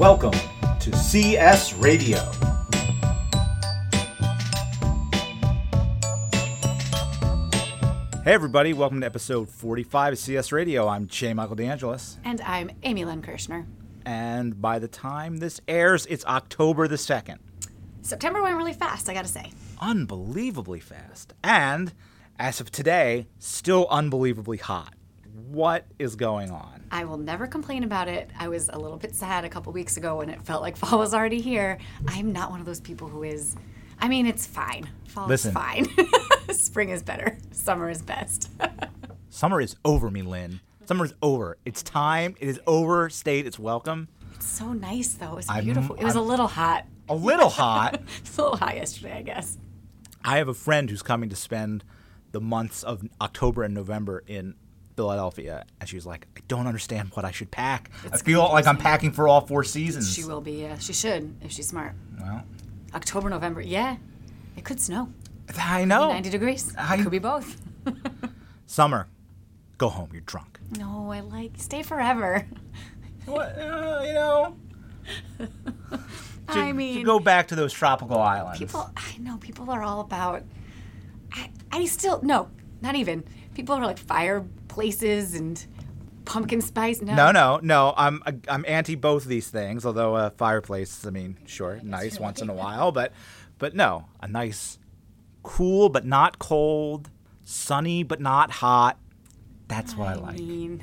Welcome to CS Radio. Hey, everybody, welcome to episode 45 of CS Radio. I'm Jay Michael DeAngelis. And I'm Amy Lynn Kirshner. And by the time this airs, it's October the 2nd. September went really fast, I gotta say. Unbelievably fast. And as of today, still unbelievably hot. What is going on? I will never complain about it. I was a little bit sad a couple weeks ago when it felt like fall was already here. I'm not one of those people who is. I mean, it's fine. Fall Listen. is fine. Spring is better. Summer is best. Summer is over me, Lynn. Summer is over. It's time. It is overstayed. It's welcome. it's so nice though. It was I'm- beautiful. it was I'm- a little hot. A little hot. It's a little hot yesterday, I guess. I have a friend who's coming to spend the months of October and November in Philadelphia, and she was like, "I don't understand what I should pack. I It's feel like I'm packing for all four seasons." She will be. Yeah, she should if she's smart. Well, October, November. Yeah, it could snow. I know. 90 degrees. I- it could be both. Summer, go home. You're drunk. No, I like stay forever. What? Uh, you know. I to mean, go back to those tropical islands. people i know people are all about I, I still no not even people are like fireplaces and pumpkin spice no No, no, no. I'm I'm anti both these things. Although a fireplace, I mean, sure, nice once in a while, but but no, a nice, cool but not cold, sunny but not hot. That's what I, like. mean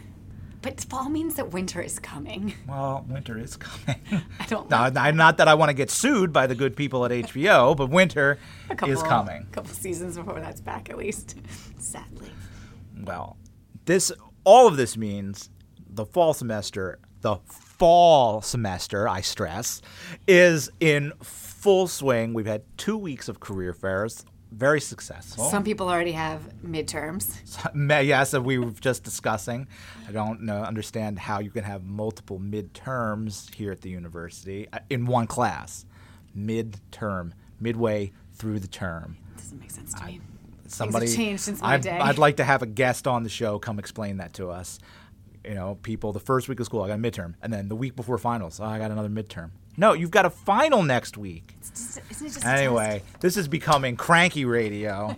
but fall means that winter is coming Well, winter is coming. i don't like not not that I want to get sued by the good people at HBO, but winter couple, is coming. A couple seasons before that's back at least sadly Well, this all of this means the fall semester, the fall semester, I stress, is in full swing. We've had two weeks of career fairs, very successful. some people already have midterms yes, we were just discussing. I don't know, understand how you can have multiple midterms here at the university uh, in one class. Midterm, midway through the term. doesn't make sense to me somebody changed since my I'd, day. I'd like to have a guest on the show come explain that to us. You know, people, the first week of school, I got a midterm. And then the week before finals, oh, I got another midterm. No, you've got a final next week. It's just- isn't it just a Anyway, this is becoming cranky radio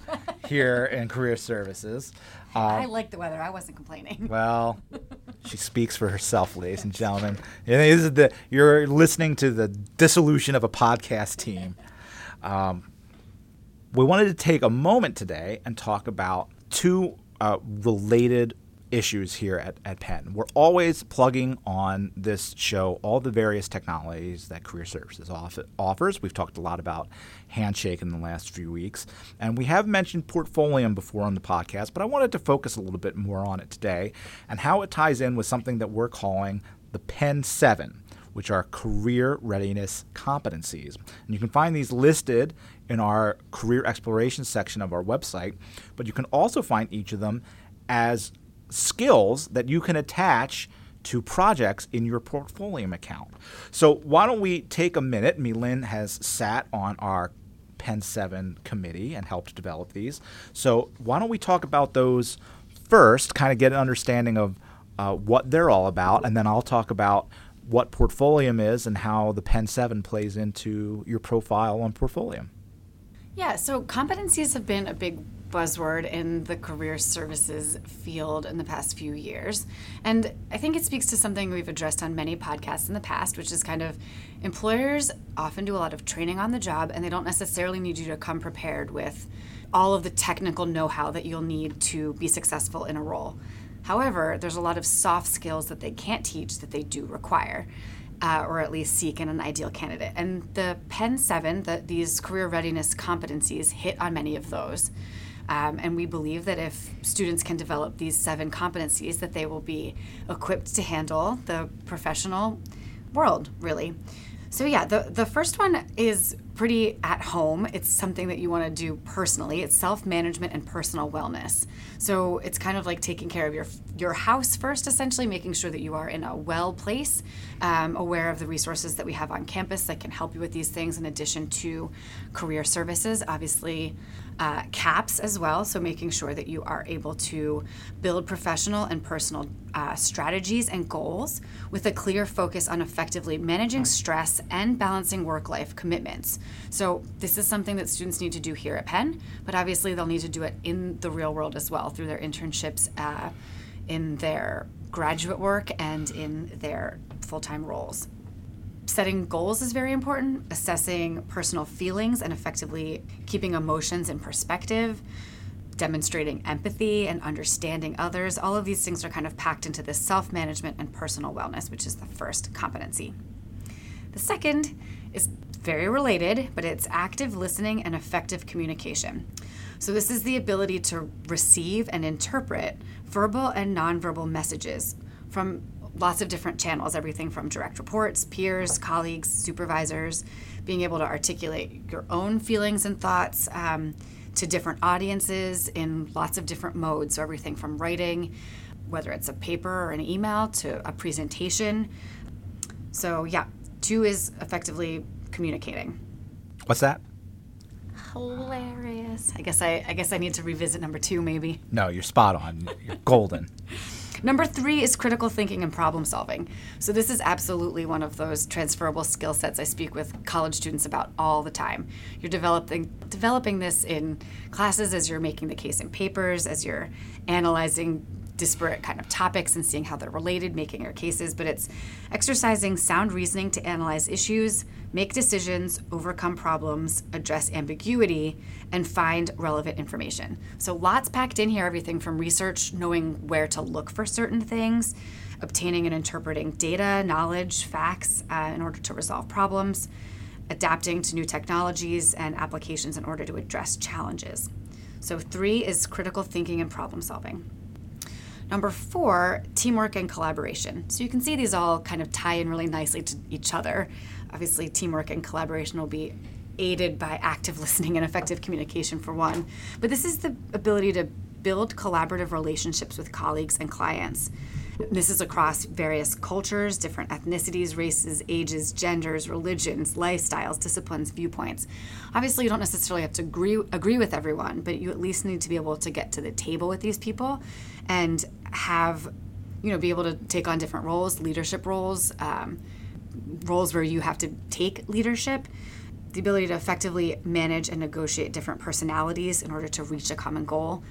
here in career services. test? i like the weather i wasn't complaining Well, she speaks for herself, ladies and gentlemen. And this is the, you're listening to the dissolution of a podcast team. Um, we wanted to take a moment today and talk about two uh, related issues here at, at Penn. We're always plugging on this show all the various technologies that Career Services off- offers. We've talked a lot about Handshake in the last few weeks, and we have mentioned Portfolium before on the podcast, but I wanted to focus a little bit more on it today and how it ties in with something that we're calling the Penn 7 which are career readiness competencies. And you can find these listed in our career exploration section of our website, but you can also find each of them as skills that you can attach to projects in your portfolio account. So why don't we take a minute? Milin has sat on our Penn 7 committee and helped develop these. So why don't we talk about those first, kind of get an understanding of uh, what they're all about, and then I'll talk about what Portfolium is and how the Penn 7 plays into your profile on Portfolium. Yeah, so competencies have been a big buzzword in the career services field in the past few years. And I think it speaks to something we've addressed on many podcasts in the past, which is kind of employers often do a lot of training on the job and they don't necessarily need you to come prepared with all of the technical know how that you'll need to be successful in a role. However, there's a lot of soft skills that they can't teach that they do require uh, or at least seek in an ideal candidate. And the Penn 7, the, these career readiness competencies, hit on many of those. Um, and we believe that if students can develop these seven competencies, that they will be equipped to handle the professional world, really. So yeah, the the first one is pretty at home. It's something that you want to do personally. It's self-management and personal wellness. So it's kind of like taking care of your your house first, essentially making sure that you are in a well place, um, aware of the resources that we have on campus that can help you with these things. In addition to career services, obviously, uh, CAPS as well, so making sure that you are able to build professional and personal uh, strategies and goals with a clear focus on effectively managing stress and balancing work life commitments. So, this is something that students need to do here at Penn, but obviously they'll need to do it in the real world as well through their internships, uh, in their graduate work, and in their full time roles setting goals is very important, assessing personal feelings and effectively keeping emotions in perspective, demonstrating empathy and understanding others. All of these things are kind of packed into this self management and personal wellness, which is the first competency. The second is very related, but it's active listening and effective communication. So, this is the ability to receive and interpret verbal and nonverbal messages from lots of different channels everything from direct reports, peers, colleagues, supervisors, being able to articulate your own feelings and thoughts um, to different audiences in lots of different modes. So, everything from writing, whether it's a paper or an email, to a presentation. So, yeah, two is effectively communicating. What's that? Hilarious. I guess I, I guess I need to revisit number two, maybe. No, you're spot on. You're golden. Number three is critical thinking and problem solving. So, this is absolutely one of those transferable skill sets I speak with college students about all the time. You're developing, developing this in classes as you're making the case in papers, as you're analyzing disparate kind of topics and seeing how they're related, making your cases, but it's exercising sound reasoning to analyze issues, make decisions, overcome problems, address ambiguity, and find relevant information. So, lots packed in here everything from research, knowing where to look for certain things, obtaining and interpreting data, knowledge, facts uh, in order to resolve problems, adapting to new technologies and applications in order to address challenges. So, three is critical thinking and problem solving. Number four, teamwork and collaboration. So you can see these all kind of tie in really nicely to each other. Obviously, teamwork and collaboration will be aided by active listening and effective communication for one. But this is the ability to build collaborative relationships with colleagues and clients. This is across various cultures, different ethnicities, races, ages, genders, religions, lifestyles, disciplines, viewpoints. Obviously, you don't necessarily have to agree, agree with everyone, but you at least need to be able to get to the table with these people and have, you know, be able to take on different roles, leadership roles, um, roles where you have to take leadership the ability to effectively manage and negotiate different personalities in order to reach a common goal.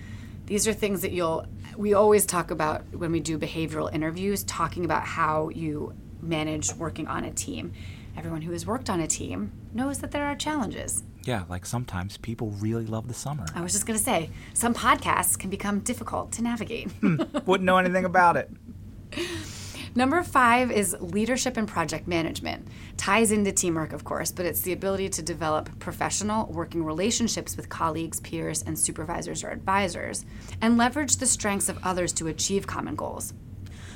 These are things that you'll, we always talk about when we do behavioral interviews, talking about how you manage working on a team. Everyone who has worked on a team knows that there are challenges. Yeah, like sometimes people really love the summer. I was just going to say, some podcasts can become difficult to navigate. Hmm, wouldn't know anything about it. Number five is leadership and project management. Ties into teamwork, of course, but it's the ability to develop professional working relationships with colleagues, peers, and supervisors or advisors, and leverage the strengths of others to achieve common goals.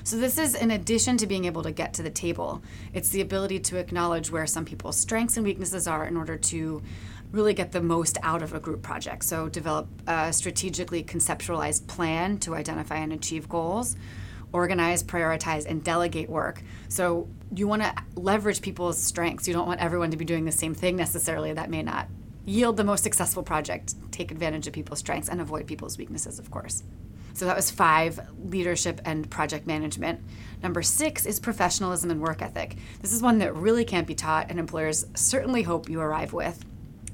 So, this is in addition to being able to get to the table, it's the ability to acknowledge where some people's strengths and weaknesses are in order to really get the most out of a group project. So, develop a strategically conceptualized plan to identify and achieve goals organize, prioritize, and delegate work. So you want to leverage people's strengths. You don't want everyone to be doing the same thing necessarily. That may not yield the most successful project. Take advantage of people's strengths and avoid people's weaknesses, of course. So that was five leadership and project management. Number six is professionalism and work ethic. This is one that really can't be taught, and employers certainly hope you arrive with.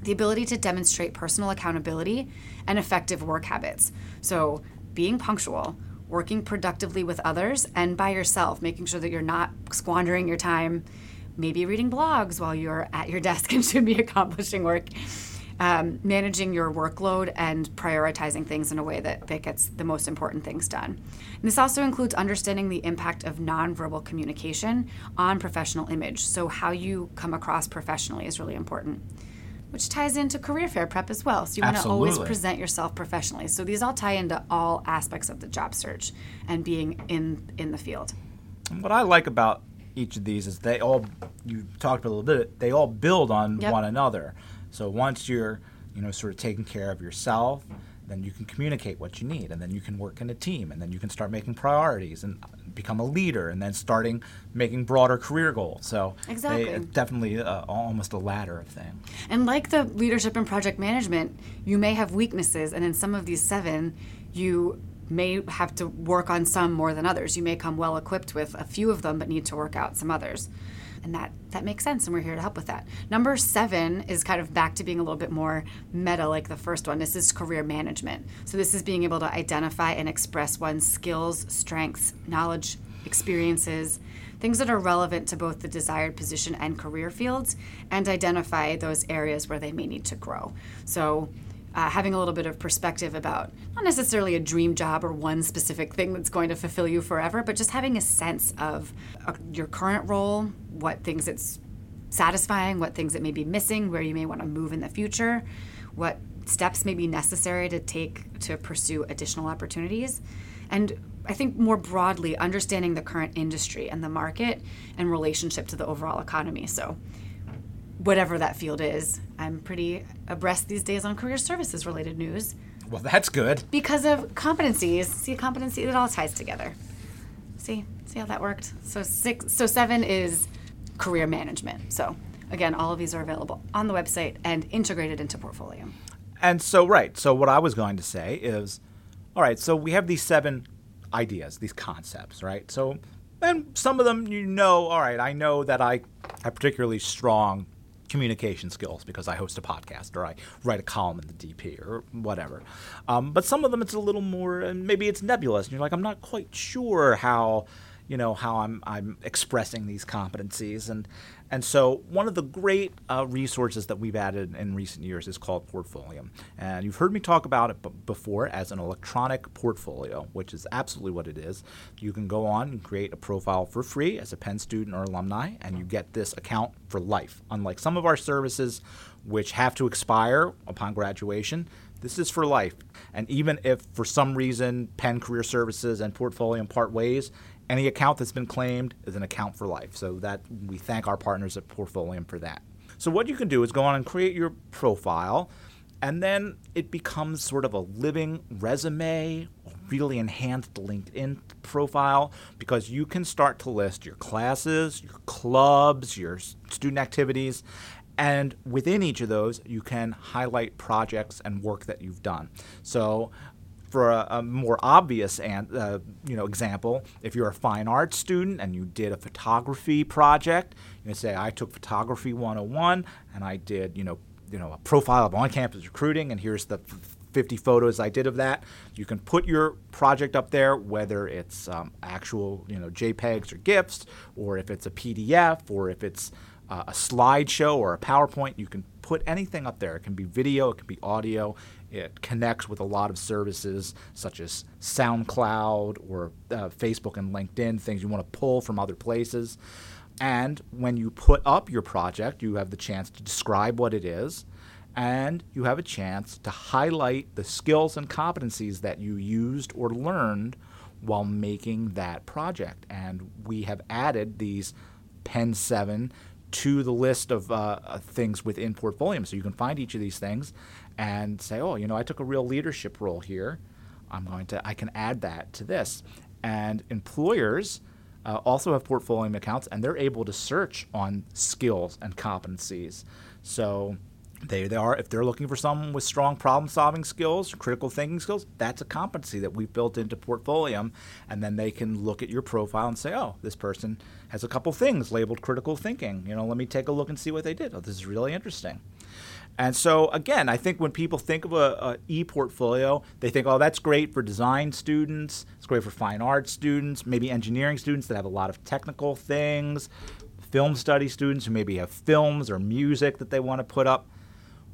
The ability to demonstrate personal accountability and effective work habits. So, being punctual, working productively with others and by yourself, making sure that you're not squandering your time, maybe reading blogs while you're at your desk and should be accomplishing work. Um, managing your workload and prioritizing things in a way that, that gets the most important things done. And this also includes understanding the impact of nonverbal communication on professional image. So, how you come across professionally is really important which ties into career fair prep as well. So you want to always present yourself professionally. So these all tie into all aspects of the job search and being in in the field. What I like about each of these is they all you talked a little bit. They all build on yep. one another. So once you're you know sort of taking care of yourself, then you can communicate what you need, and then you can work in a team, and then you can start making priorities and become a leader, and then starting making broader career goals. So exactly, they, definitely uh, almost a ladder of things. And like the leadership and project management, you may have weaknesses, and in some of these seven, you may have to work on some more than others. You may come well equipped with a few of them, but need to work out some others. And that that makes sense and we're here to help with that. Number seven is kind of back to being a little bit more meta like the first one. This is career management. So this is being able to identify and express one's skills strengths knowledge experiences things that are relevant to both the desired position and career fields and identify those areas where they may need to grow. So uh, having a little bit of perspective about not necessarily a dream job or one specific thing that's going to fulfill you forever, but just having a sense of uh, your current role, what things it's satisfying, what things it may be missing, where you may want to move in the future, what steps may be necessary to take to pursue additional opportunities. And I think more broadly, understanding the current industry and the market and relationship to the overall economy. So, whatever that field is. I'm pretty abreast these days on career services related news. Well, that's good. Because of competencies. See, competency, it all ties together. See, see how that worked? So six, so seven is career management. So again, all of these are available on the website and integrated into Portfolium. And so, right. So what I was going to say is, all right. So we have these seven ideas, these concepts, right? So, and some of them you know. All right, I know that I have particularly strong communication skills because I host a podcast or I write a column in the DP or whatever. Um, but some of them it's a little more, and maybe it's nebulous, and you're like, I'm not quite sure how you know how I'm I'm expressing these competencies. And and so one of the great uh, resources that we've added in recent years is called Portfolium and you've heard me talk about it b- before as an electronic portfolio which is absolutely what it is. You can go on and create a profile for free as a Penn student or alumni and you get this account for life. Unlike some of our services which have to expire upon graduation this is for life. And even if for some reason Penn Career Services and Portfolium part ways, any account that's been claimed is an account for life. So that we thank our partners at Portfolium for that. So what you can do is go on and create your profile, and then it becomes sort of a living resume, really enhanced LinkedIn profile, because you can start to list your classes, your clubs, your student activities, and within each of those, you can highlight projects and work that you've done. So for a, a, more obvious and, uh, you know example, if you're a fine arts student and you did a photography project, you can say I took photography 101 and I did you know you know a profile of on-campus recruiting and here's the 50 photos I did of that. You can put your project up there, whether it's um, actual you know JPEGs or GIFs, or if it's a PDF, or if it's uh, a slideshow or a PowerPoint. You can put anything up there. It can be video, it can be audio. It connects with a lot of services such as SoundCloud or uh, Facebook and LinkedIn, things you want to pull from other places. And when you put up your project, you have the chance to describe what it is, and you have a chance to highlight the skills and competencies that you used or learned while making that project. And we have added these Penn 7 to the list of uh, things within Portfolium. So you can find each of these things and say, oh, you know, I took a real leadership role here. I'm going to, I can add that to this. And employers uh, also have Portfolium accounts and they're able to search on skills and competencies. So they, they are if they're looking for someone with strong problem solving skills critical thinking skills that's a competency that we've built into portfolium and then they can look at your profile and say oh this person has a couple things labeled critical thinking. You know let me take a look and see what they did. Oh this is really interesting. And so again i think when people think of a, a e-portfolio they think oh that's great for design students it's great for fine arts students maybe engineering students that have a lot of technical things film study students who maybe have films or music that they want to put up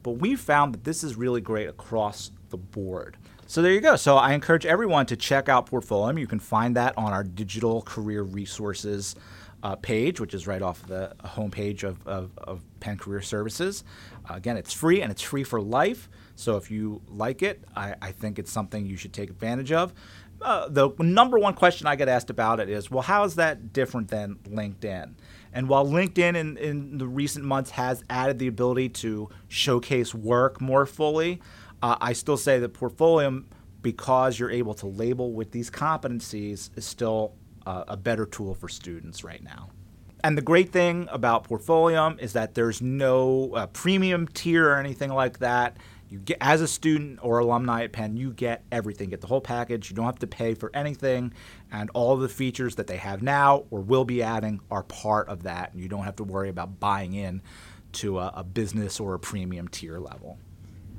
but we found that this is really great across the board. So there you go. So I encourage everyone to check out Portfolium. You can find that on our digital career resources uh, page, which is right off the homepage of, of, of Penn Career Services. Uh, again, it's free and it's free for life. So if you like it, I, I think it's something you should take advantage of. Uh, the number one question I get asked about it is, well, how is that different than LinkedIn? And while LinkedIn in, in the recent months has added the ability to showcase work more fully, uh, I still say that Portfolium, because you're able to label with these competencies, is still uh, a better tool for students right now. And the great thing about Portfolium is that there's no uh, premium tier or anything like that. You get as a student or alumni at Penn, you get everything, get the whole package. You don't have to pay for anything, and all the features that they have now or will be adding are part of that. And you don't have to worry about buying in to a, a business or a premium tier level.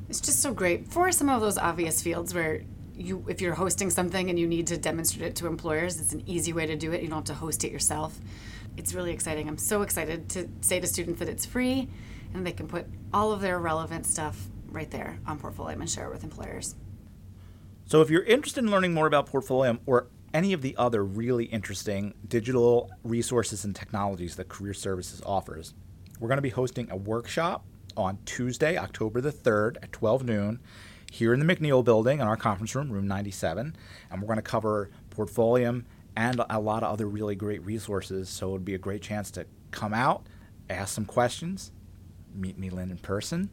It's just so great for some of those obvious fields where you if you're hosting something and you need to demonstrate it to employers, it's an easy way to do it. You don't have to host it yourself. It's really exciting. I'm so excited to say to students that it's free and they can put all of their relevant stuff right there on Portfolium and share it with employers. So if you're interested in learning more about Portfolium or any of the other really interesting digital resources and technologies that Career Services offers, we're going to be hosting a workshop on Tuesday, October the 3rd at 12 noon here in the McNeil building in our conference room, room 97. And we're going to cover Portfolium and a lot of other really great resources. So it would be a great chance to come out, ask some questions, meet me, Lynn, in person.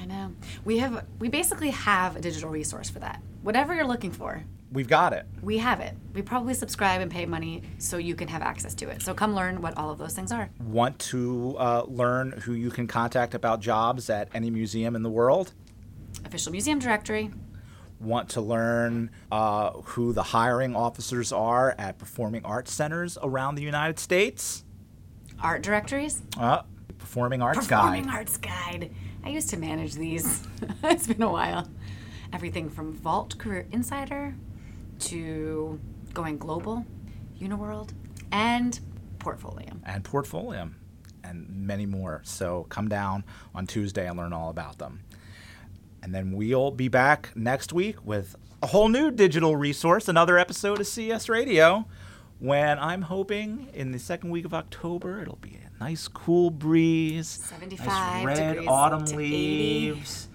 I know. We have we basically have a digital resource for that. Whatever you're looking for, We've got it. we have it. We probably subscribe and pay money so you can have access to it. So come learn what all of those things are. Want to uh, learn who you can contact about jobs at any museum in the world? Official museum directory. Want to learn uh, who the hiring officers are at performing arts centers around the United States? Art directories. Uh, performing Arts Performing Guide. Performing arts Guide. I used to manage these. it's been a while. Everything from Vault Career Insider to going global, Uniworld, and Portfolium. and Portfolium, and many more. So come down on Tuesday and learn all about them. And then we'll be back next week with a whole new digital resource, another episode of CS Radio, when I'm hoping in the second week of October it'll be a nice cool breeze, 75 nice red autumn to 80. leaves.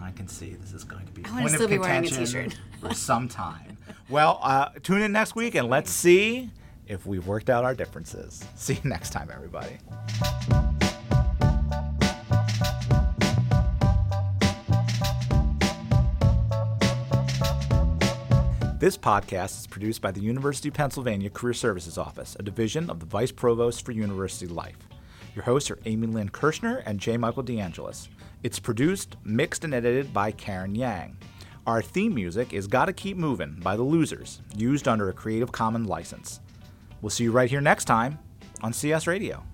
I can see this is going to be a I wanna point still of be wearing a contention t-shirt. for some time. Well, uh, tune in next week and let's see if we've worked out our differences. See you next time, everybody. This podcast is produced by the University of Pennsylvania Career Services Office, a division of the Vice Provost for University Life. Your hosts are Amy Lynn Kirshner and J. Michael DeAngelis. It's produced, mixed, and edited by Karen Yang. Our theme music is Gotta Keep Movin' by The Losers, used under a Creative Commons license. We'll see you right here next time on CS Radio.